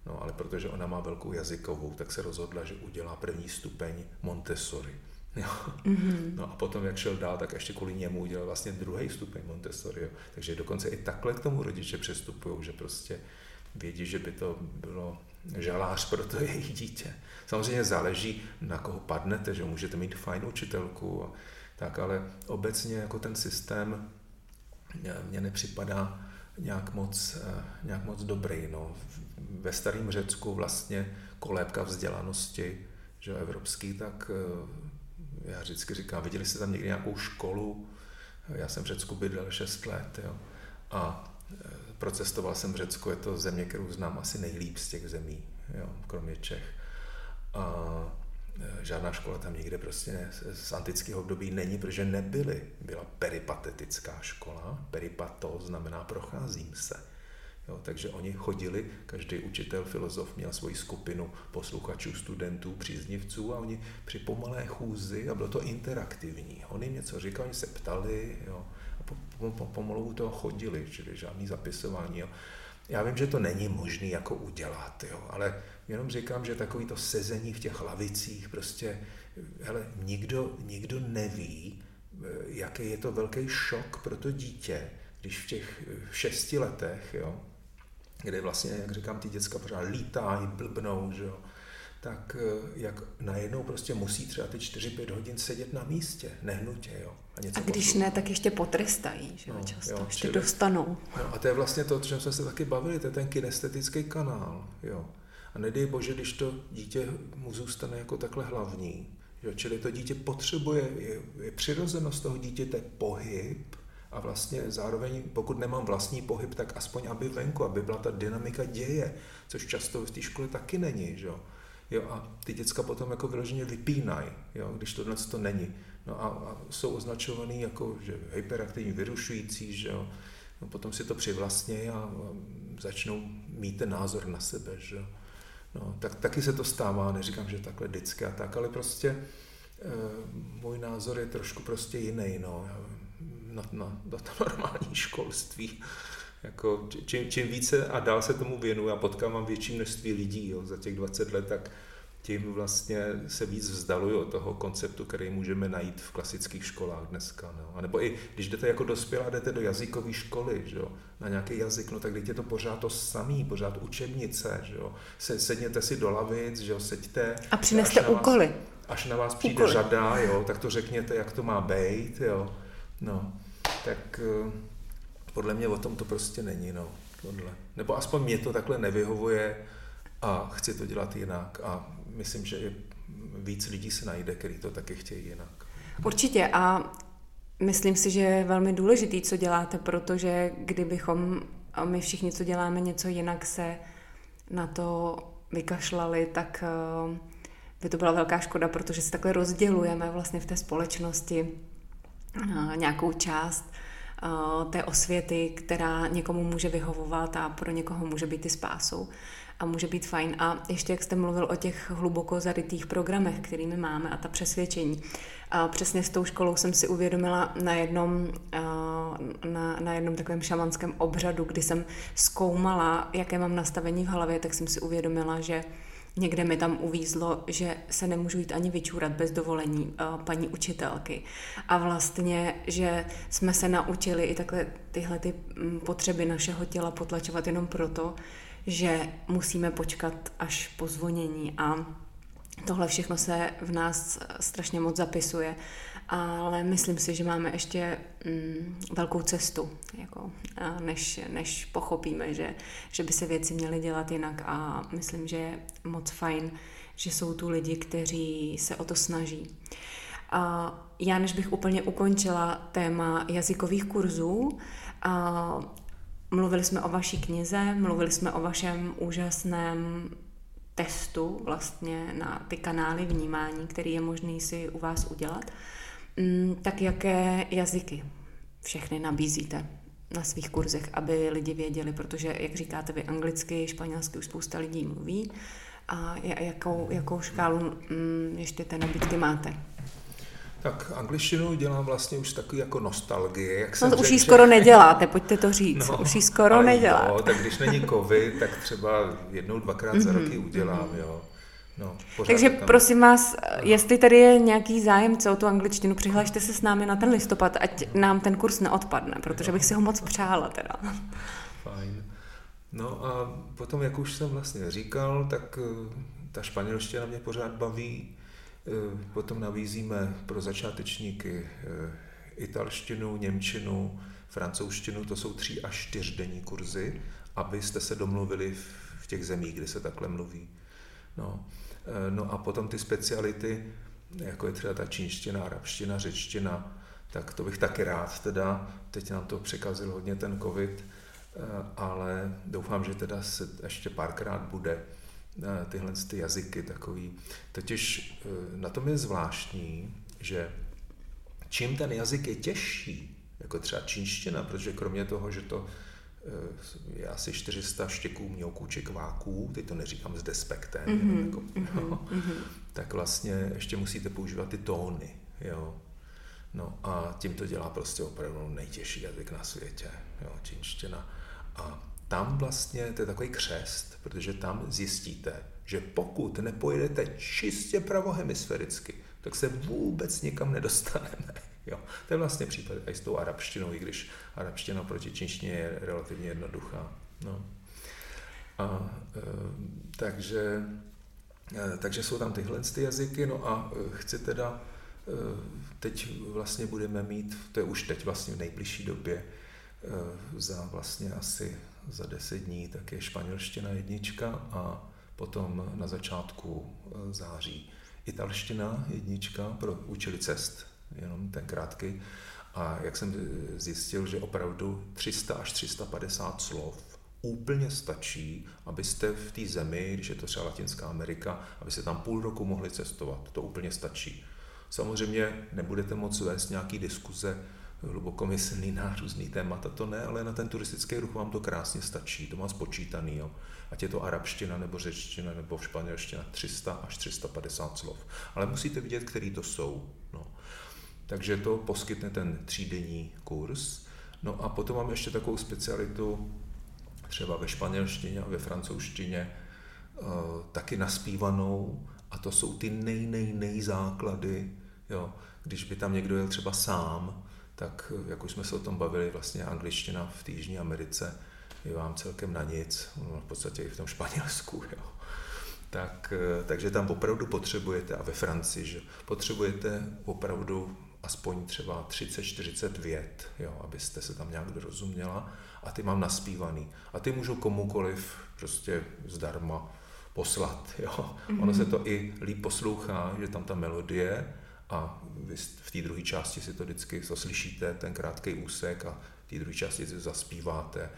No ale protože ona má velkou jazykovou, tak se rozhodla, že udělá první stupeň Montessori. [LAUGHS] Jo. Mm-hmm. No a potom, jak šel dál, tak ještě kvůli němu udělal vlastně druhý stupeň Montessori. Jo. Takže dokonce i takhle k tomu rodiče přestupují, že prostě vědí, že by to bylo žalář pro to [LAUGHS] jejich dítě. Samozřejmě záleží, na koho padnete, že můžete mít fajn učitelku, tak, ale obecně jako ten systém mně nepřipadá nějak moc, nějak moc dobrý. No. Ve starém Řecku vlastně kolébka vzdělanosti že evropský, tak já vždycky říkám, viděli jste tam někdy nějakou školu, já jsem v Řecku bydlel 6 let, jo, a procestoval jsem v Řecku, je to země, kterou znám asi nejlíp z těch zemí, jo, kromě Čech. A žádná škola tam nikde prostě z antického období není, protože nebyly. Byla peripatetická škola, peripato znamená procházím se. Jo, takže oni chodili, každý učitel, filozof měl svoji skupinu posluchačů, studentů, příznivců a oni při pomalé chůzi, a bylo to interaktivní, oni něco říkali, oni se ptali jo, a po, po, po, pomalu toho chodili, čili žádný zapisování. Jo. Já vím, že to není možné jako udělat, jo, ale jenom říkám, že takový to sezení v těch lavicích, prostě, hele, nikdo, nikdo neví, eh, jaký je to velký šok pro to dítě, když v těch šesti letech, jo, kde vlastně, jak říkám, ty děcka pořád lítají, blbnou, že jo, tak eh, jak najednou prostě musí třeba ty 4-5 hodin sedět na místě, nehnutě, jo. A, něco a když poslouchat. ne, tak ještě potrestají, že jo, no, často, jo, ještě čili, dostanou. No, a to je vlastně to, o čem jsme se taky bavili, to je ten kinestetický kanál, jo. A nedej bože, když to dítě mu zůstane jako takhle hlavní, jo, čili to dítě potřebuje, je, je přirozenost toho dítěte pohyb, a vlastně zároveň, pokud nemám vlastní pohyb, tak aspoň aby venku, aby byla ta dynamika děje, což často v té škole taky není, že jo. A ty děcka potom jako vyloženě vypínají, jo, když tohle to není. No a, a jsou označovaný jako že hyperaktivní, vyrušující, že jo. No, potom si to přivlastnějí a, a začnou mít ten názor na sebe, že jo. No, tak taky se to stává, neříkám, že takhle vždycky a tak, ale prostě e, můj názor je trošku prostě jiný, no na, na, na to [LAUGHS] normální školství. Jako, čím, čím více a dál se tomu věnuju a potkávám větší množství lidí jo, za těch 20 let, tak tím vlastně se víc vzdaluju od toho konceptu, který můžeme najít v klasických školách dneska. No. A nebo i když jdete jako dospělá, jdete do jazykové školy, že jo, na nějaký jazyk, no tak je to pořád to samý, pořád učebnice, že jo. Se, sedněte si do lavic, že jo, seďte. A přineste úkoly. Až na vás přijde úkoly. řada, jo, tak to řekněte, jak to má být, jo. No tak eh, podle mě o tom to prostě není, no, tohle. Nebo aspoň mě to takhle nevyhovuje a chci to dělat jinak a myslím, že je víc lidí se najde, který to taky chtějí jinak. Určitě a myslím si, že je velmi důležitý, co děláte, protože kdybychom a my všichni, co děláme něco jinak, se na to vykašlali, tak uh, by to byla velká škoda, protože si takhle rozdělujeme vlastně v té společnosti uh, nějakou část uh, té osvěty, která někomu může vyhovovat a pro někoho může být i spásou a může být fajn. A ještě jak jste mluvil o těch hluboko zarytých programech, kterými máme a ta přesvědčení. A přesně s tou školou jsem si uvědomila na jednom, na, na jednom takovém šamanském obřadu, kdy jsem zkoumala, jaké mám nastavení v hlavě, tak jsem si uvědomila, že Někde mi tam uvízlo, že se nemůžu jít ani vyčůrat bez dovolení paní učitelky. A vlastně, že jsme se naučili i takhle tyhle ty potřeby našeho těla potlačovat jenom proto, že musíme počkat až po zvonění a tohle všechno se v nás strašně moc zapisuje, ale myslím si, že máme ještě mm, velkou cestu, jako, než, než pochopíme, že, že by se věci měly dělat jinak a myslím, že je moc fajn, že jsou tu lidi, kteří se o to snaží. A já, než bych úplně ukončila téma jazykových kurzů, a Mluvili jsme o vaší knize, mluvili jsme o vašem úžasném testu vlastně na ty kanály vnímání, který je možný si u vás udělat. Mm, tak jaké jazyky všechny nabízíte na svých kurzech, aby lidi věděli, protože, jak říkáte vy, anglicky, španělsky už spousta lidí mluví. A jakou, jakou škálu mm, ještě té nabídky máte? Tak angličtinu dělám vlastně už takový jako nostalgie. Jak no, už ji skoro neděláte, pojďte to říct. No, už ji skoro neděláte. Jo, tak když není covid, tak třeba jednou, dvakrát za roky mhm, udělám, mm-hmm. jo. No, Takže tam... prosím vás, jestli tady je nějaký zájem o tu angličtinu, přihlašte se s námi na ten listopad, ať nám ten kurz neodpadne, protože bych si ho moc přála teda. Fajn. No a potom, jak už jsem vlastně říkal, tak eh, ta španělština mě pořád baví. Eh, potom nabízíme pro začátečníky eh, italštinu, němčinu, francouzštinu, to jsou tři až čtyřdenní kurzy, abyste se domluvili v těch zemích, kde se takhle mluví. No. Eh, no a potom ty speciality, jako je třeba ta čínština, arabština, řečtina, tak to bych taky rád teda, teď nám to překazil hodně ten covid, ale doufám, že teda se ještě párkrát bude tyhle ty jazyky takový. Totiž e, na tom je zvláštní, že čím ten jazyk je těžší, jako třeba čínština, protože kromě toho, že to e, je asi 400 štěků, mělků či kváků, teď to neříkám s despektem, mm-hmm, jako, mm-hmm, no, mm-hmm. tak vlastně ještě musíte používat ty tóny. Jo. No a tím to dělá prostě opravdu nejtěžší jazyk na světě, jo, čínština. A tam vlastně to je takový křest, protože tam zjistíte, že pokud nepojedete čistě pravohemisféricky, tak se vůbec nikam nedostaneme. [LAUGHS] Jo. To je vlastně případ i s tou arabštinou, i když arabština proti čínštině je relativně jednoduchá. No. A, e, takže, e, takže jsou tam tyhle ty jazyky, no a e, chci teda, e, teď vlastně budeme mít, to je už teď vlastně v nejbližší době, e, za vlastně asi za deset dní, tak je španělština jednička a potom na začátku e, září italština jednička pro účely cest, jenom ten krátký. A jak jsem zjistil, že opravdu 300 až 350 slov úplně stačí, abyste v té zemi, když je to třeba Latinská Amerika, abyste tam půl roku mohli cestovat. To úplně stačí. Samozřejmě nebudete moc vést nějaký diskuze hlubokomyslný na různý témata, to ne, ale na ten turistický ruch vám to krásně stačí, to má spočítaný, jo. ať je to arabština nebo řečtina nebo španělština, 300 až 350 slov. Ale musíte vidět, který to jsou. No. Takže to poskytne ten třídenní kurz. No a potom mám ještě takovou specialitu, třeba ve španělštině a ve francouzštině, uh, taky naspívanou, a to jsou ty nej, nej, nej základy, jo. Když by tam někdo jel třeba sám, tak jak už jsme se o tom bavili, vlastně angličtina v té Jižní Americe je vám celkem na nic, no, v podstatě i v tom Španělsku. Jo. Tak, takže tam opravdu potřebujete, a ve Francii, že potřebujete opravdu aspoň třeba 30-40 vět, jo, abyste se tam nějak dorozuměla a ty mám naspívaný. A ty můžu komukoliv prostě zdarma poslat. Jo. Mm-hmm. Ono se to i líp poslouchá, že tam ta melodie a vy v té druhé části si to vždycky slyšíte, ten krátký úsek a v té druhé části si zaspíváte.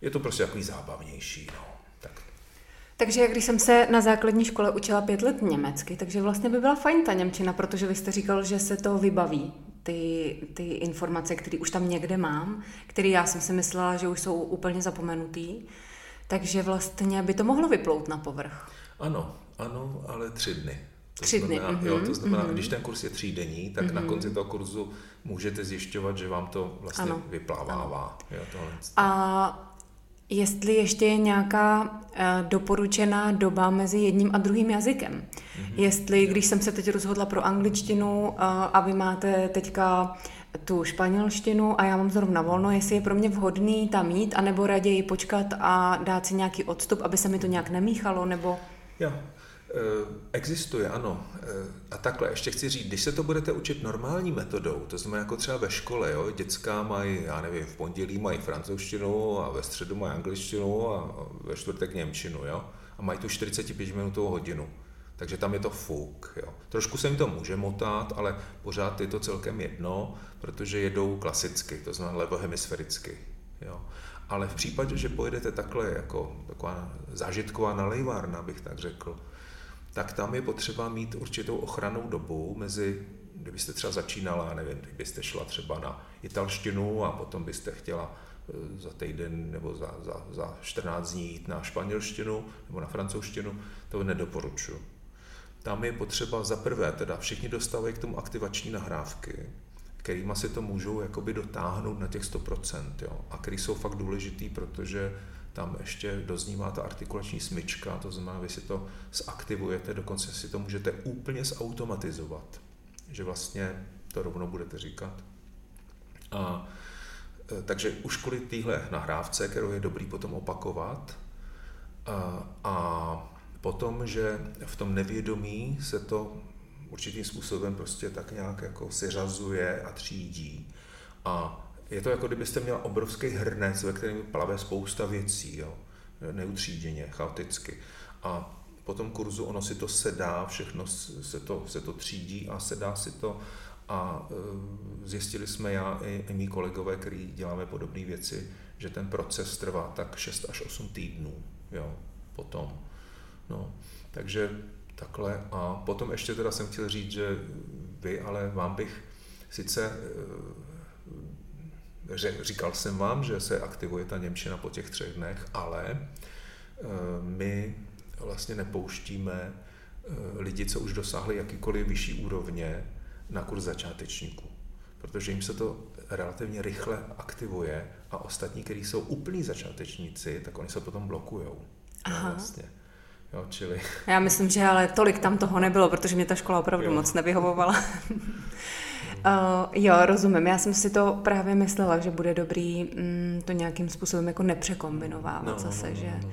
Je to prostě takový zábavnější. No. Tak. Takže když jsem se na základní škole učila pět let německy, takže vlastně by byla fajn ta Němčina, protože vy jste říkal, že se to vybaví, ty, ty informace, které už tam někde mám, které já jsem si myslela, že už jsou úplně zapomenutý. Takže vlastně by to mohlo vyplout na povrch. Ano, ano, ale tři dny. To tři znamená, dny. Jo, to znamená, mm-hmm. když ten kurz je třídenní, tak mm-hmm. na Mhm. konci toho kurzu můžete zjišťovat, že vám to vlastně Ano. vyplávává. Jo, tohle. A jestli ještě je nějaká eh, doporučená doba mezi jedním a druhým jazykem. Mhm. Jestli, když jsem se teď rozhodla pro angličtinu eh, a vy máte teďka tu španělštinu a já mám zrovna volno, jestli je pro mě vhodný tam jít, anebo raději počkat a dát si nějaký odstup, aby se mi to nějak nemíchalo, nebo... Jo, existuje, ano. Eh, A takhle, ještě chci říct, když se to budete učit normální metodou, to znamená jako třeba ve škole, jo, dětská mají, já nevím, v pondělí mají francouzštinu a ve středu mají angličtinu a ve čtvrtek němčinu, jo, a mají tu 45 minutovou hodinu. Takže tam je to fuk. Jo. Trošku se jim to může motat, ale pořád je to celkem jedno, protože jedou klasicky, to znamená levohemisféricky. Jo. Ale v případě, že pojedete takhle jako taková zážitková nalejvárna, bych tak řekl, tak tam je potřeba mít určitou ochranou dobu mezi, kdybyste třeba začínala, nevím, kdybyste šla třeba na italštinu a potom byste chtěla eh, za týden nebo za, za, za 14 dní jít na španělštinu nebo na francouzštinu, to nedoporučuji. Tam je potřeba za prvé, teda všichni dostávají k tomu aktivační nahrávky, kterýma si to můžou jakoby dotáhnout na těch 100%, jo, a který jsou fakt důležitý, protože tam ještě doznívá ta artikulační smyčka, to znamená, vy si to zaktivujete, dokonce si to můžete úplně zautomatizovat, že vlastně to rovnou budete říkat. A, e, takže už kvůli téhle nahrávce, kterou je dobrý potom opakovat, a, a potom, že v tom nevědomí se to určitým způsobem prostě tak nějak jako seřazuje a třídí. A je to jako kdybyste měl obrovský hrnec, ve kterém plave spousta věcí, jo? neutříděně, chaoticky. A po tom kurzu ono si to sedá, všechno se to, se to třídí a sedá si to a e, zjistili jsme já i, i mý kolegové, který děláme podobné věci, že ten proces trvá tak 6 až 8 týdnů, jo, potom. No, takže takhle a potom ještě teda jsem chtěl říct, že vy, ale vám bych sice říkal jsem vám, že se aktivuje ta Němčina po těch třech dnech, ale my vlastně nepouštíme lidi, co už dosáhli jakýkoliv vyšší úrovně na kurz začátečníků, protože jim se to relativně rychle aktivuje a ostatní, kteří jsou úplní začátečníci, tak oni se potom blokujou. Aha. Vlastně. Jo, čili... Já myslím, že ale tolik tam toho nebylo, protože mě ta škola opravdu Jo. moc nevyhovovala. [LAUGHS] Uh, jo, rozumím. Já jsem si to právě myslela, že bude dobrý mm, to nějakým způsobem jako nepřekombinovávat No, zase, no, no, že, no.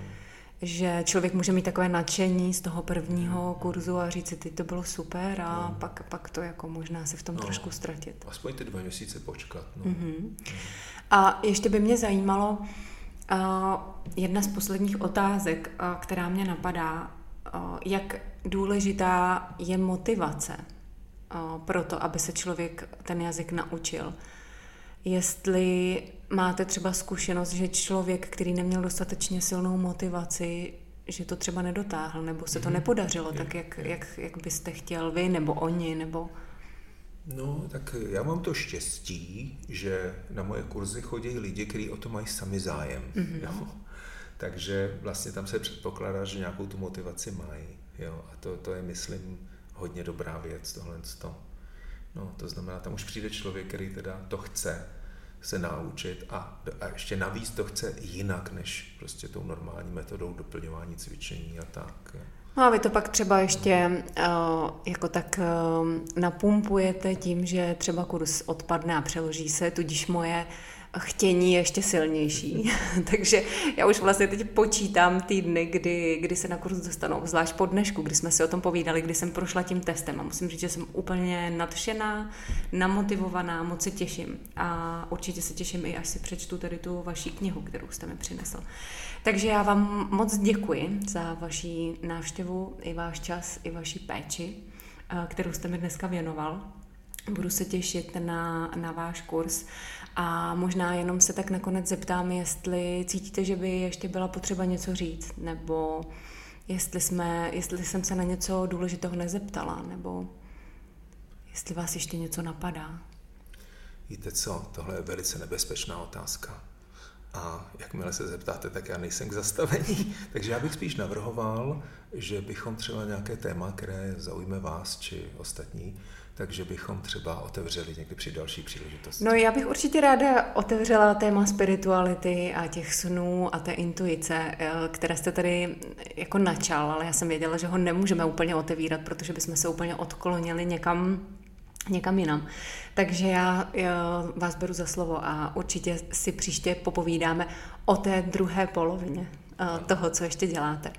že člověk může mít takové nadšení z toho prvního kurzu a říct si, teď to bylo super a No. pak, pak to jako možná se v tom No. trošku ztratit. Aspoň ty dva měsíce počkat. No. Mhm. A ještě by mě zajímalo, uh, jedna z posledních otázek, uh, která mě napadá, uh, jak důležitá je motivace pro to, aby se člověk ten jazyk naučil. Jestli máte třeba zkušenost, že člověk, který neměl dostatečně silnou motivaci, že to třeba nedotáhl, nebo se to Mhm. nepodařilo Je, tak, jak, je. jak, jak byste chtěl vy, nebo oni, nebo... No, tak já mám to štěstí, že na moje kurzy chodí lidi, kteří o to mají sami zájem. Mhm. Jo. Takže vlastně tam se předpokládá, že nějakou tu motivaci mají. Jo. A to, to je, myslím, hodně dobrá věc, tohle. No, to znamená, tam už přijde člověk, který teda to chce se naučit a, a ještě navíc to chce jinak, než prostě tou normální metodou doplňování cvičení a tak. No a vy to pak třeba ještě uh, jako tak uh, napumpujete tím, že třeba kurz odpadne a přeloží se, tudíž moje chtění je ještě silnější. [LAUGHS] Takže já už vlastně teď počítám týdny, kdy, kdy se na kurz dostanu, zvlášť po dnešku, kdy jsme si o tom povídali, kdy jsem prošla tím testem a musím říct, že jsem úplně nadšená, namotivovaná, moc se těším. A určitě se těším i, až si přečtu tady tu vaší knihu, kterou jste mi přinesl. Takže já vám moc děkuji za vaši návštěvu, i váš čas, i vaši péči, eh, kterou jste mi dneska věnoval. Budu se těšit na, na váš kurz a možná jenom se tak nakonec zeptám, jestli cítíte, že by ještě byla potřeba něco říct, nebo jestli, jsme, jestli jsem se na něco důležitého nezeptala, nebo jestli vás ještě něco napadá. Víte co, tohle je velice nebezpečná otázka. A jakmile se zeptáte, tak já nejsem k zastavení. [LAUGHS] Takže já bych spíš navrhoval, že bychom třeba nějaké téma, které zaujme vás či ostatní, takže bychom třeba otevřeli někdy při další příležitosti. No já bych určitě ráda otevřela téma spirituality a těch snů a té intuice, eh, které jste tady jako načal, ale já jsem věděla, že ho nemůžeme úplně otevírat, protože bychom se úplně odklonili někam někam jinam. Takže já, já vás beru za slovo a určitě si příště popovídáme o té druhé polovině eh, toho, co ještě děláte.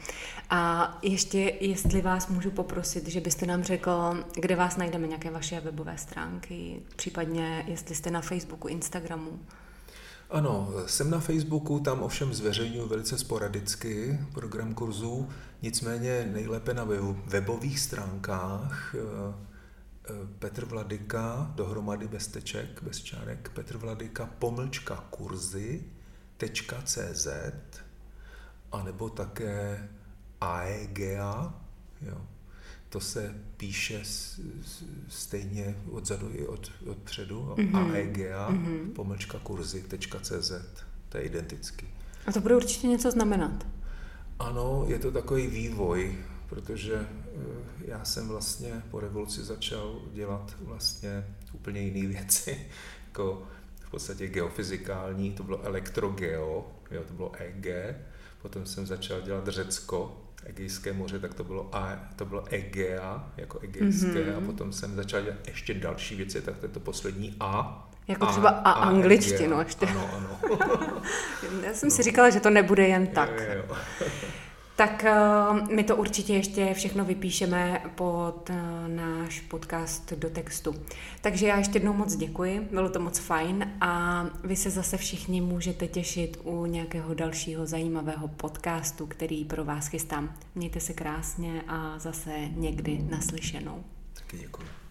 A ještě, jestli vás můžu poprosit, že byste nám řekl, kde vás najdeme, nějaké vaše webové stránky, případně jestli jste na Facebooku, Instagramu. Ano, jsem na Facebooku, tam ovšem zveřejňuji velice sporadicky program kurzů, nicméně nejlépe na webových stránkách eh, Petr Vladyka, dohromady bez teček, bez čárek, Petr Vladyka, pomlčka kurzy, .cz, anebo také AEGA, jo. To se píše stejně odzadu i od, odpředu, mm-hmm. AEGA, mm-hmm. pomlčka kurzy.cz, to je identický. A to bude určitě něco znamenat. Ano, je to takový vývoj, protože eh, já jsem vlastně po revoluci začal dělat vlastně úplně jiné [LAUGHS] věci, jako v podstatě geofyzikální, to bylo elektrogeo, jo, to bylo EG, potom jsem začal dělat Řecko, Egejské moře, tak to bylo, A, to bylo Egea, jako egejské, mm-hmm. a potom jsem začal dělat ještě další věci, tak to je to poslední A. Jako třeba a, a angličtinu ještě. Ano, ano. [LAUGHS] Já jsem no. si říkala, že to nebude jen tak. Jo, jo. Tak uh, my to určitě ještě všechno vypíšeme pod uh, náš podcast do textu. Takže já ještě jednou moc děkuji, bylo to moc fajn a vy se zase všichni můžete těšit u nějakého dalšího zajímavého podcastu, který pro vás chystám. Mějte se krásně a zase někdy naslyšenou. Taky děkuji.